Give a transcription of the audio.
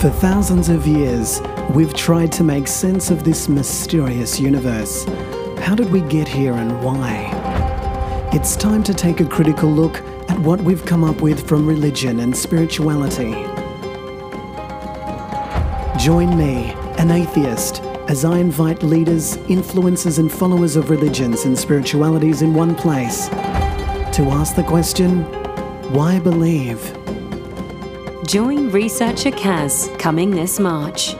For thousands of years, we've tried to make sense of this mysterious universe. How did we get here and why? It's time to take a critical look at what we've come up with from religion and spirituality. Join me, an atheist, as I invite leaders, influencers, and followers of religions and spiritualities in one place to ask the question why believe? Join researcher Kaz coming this March.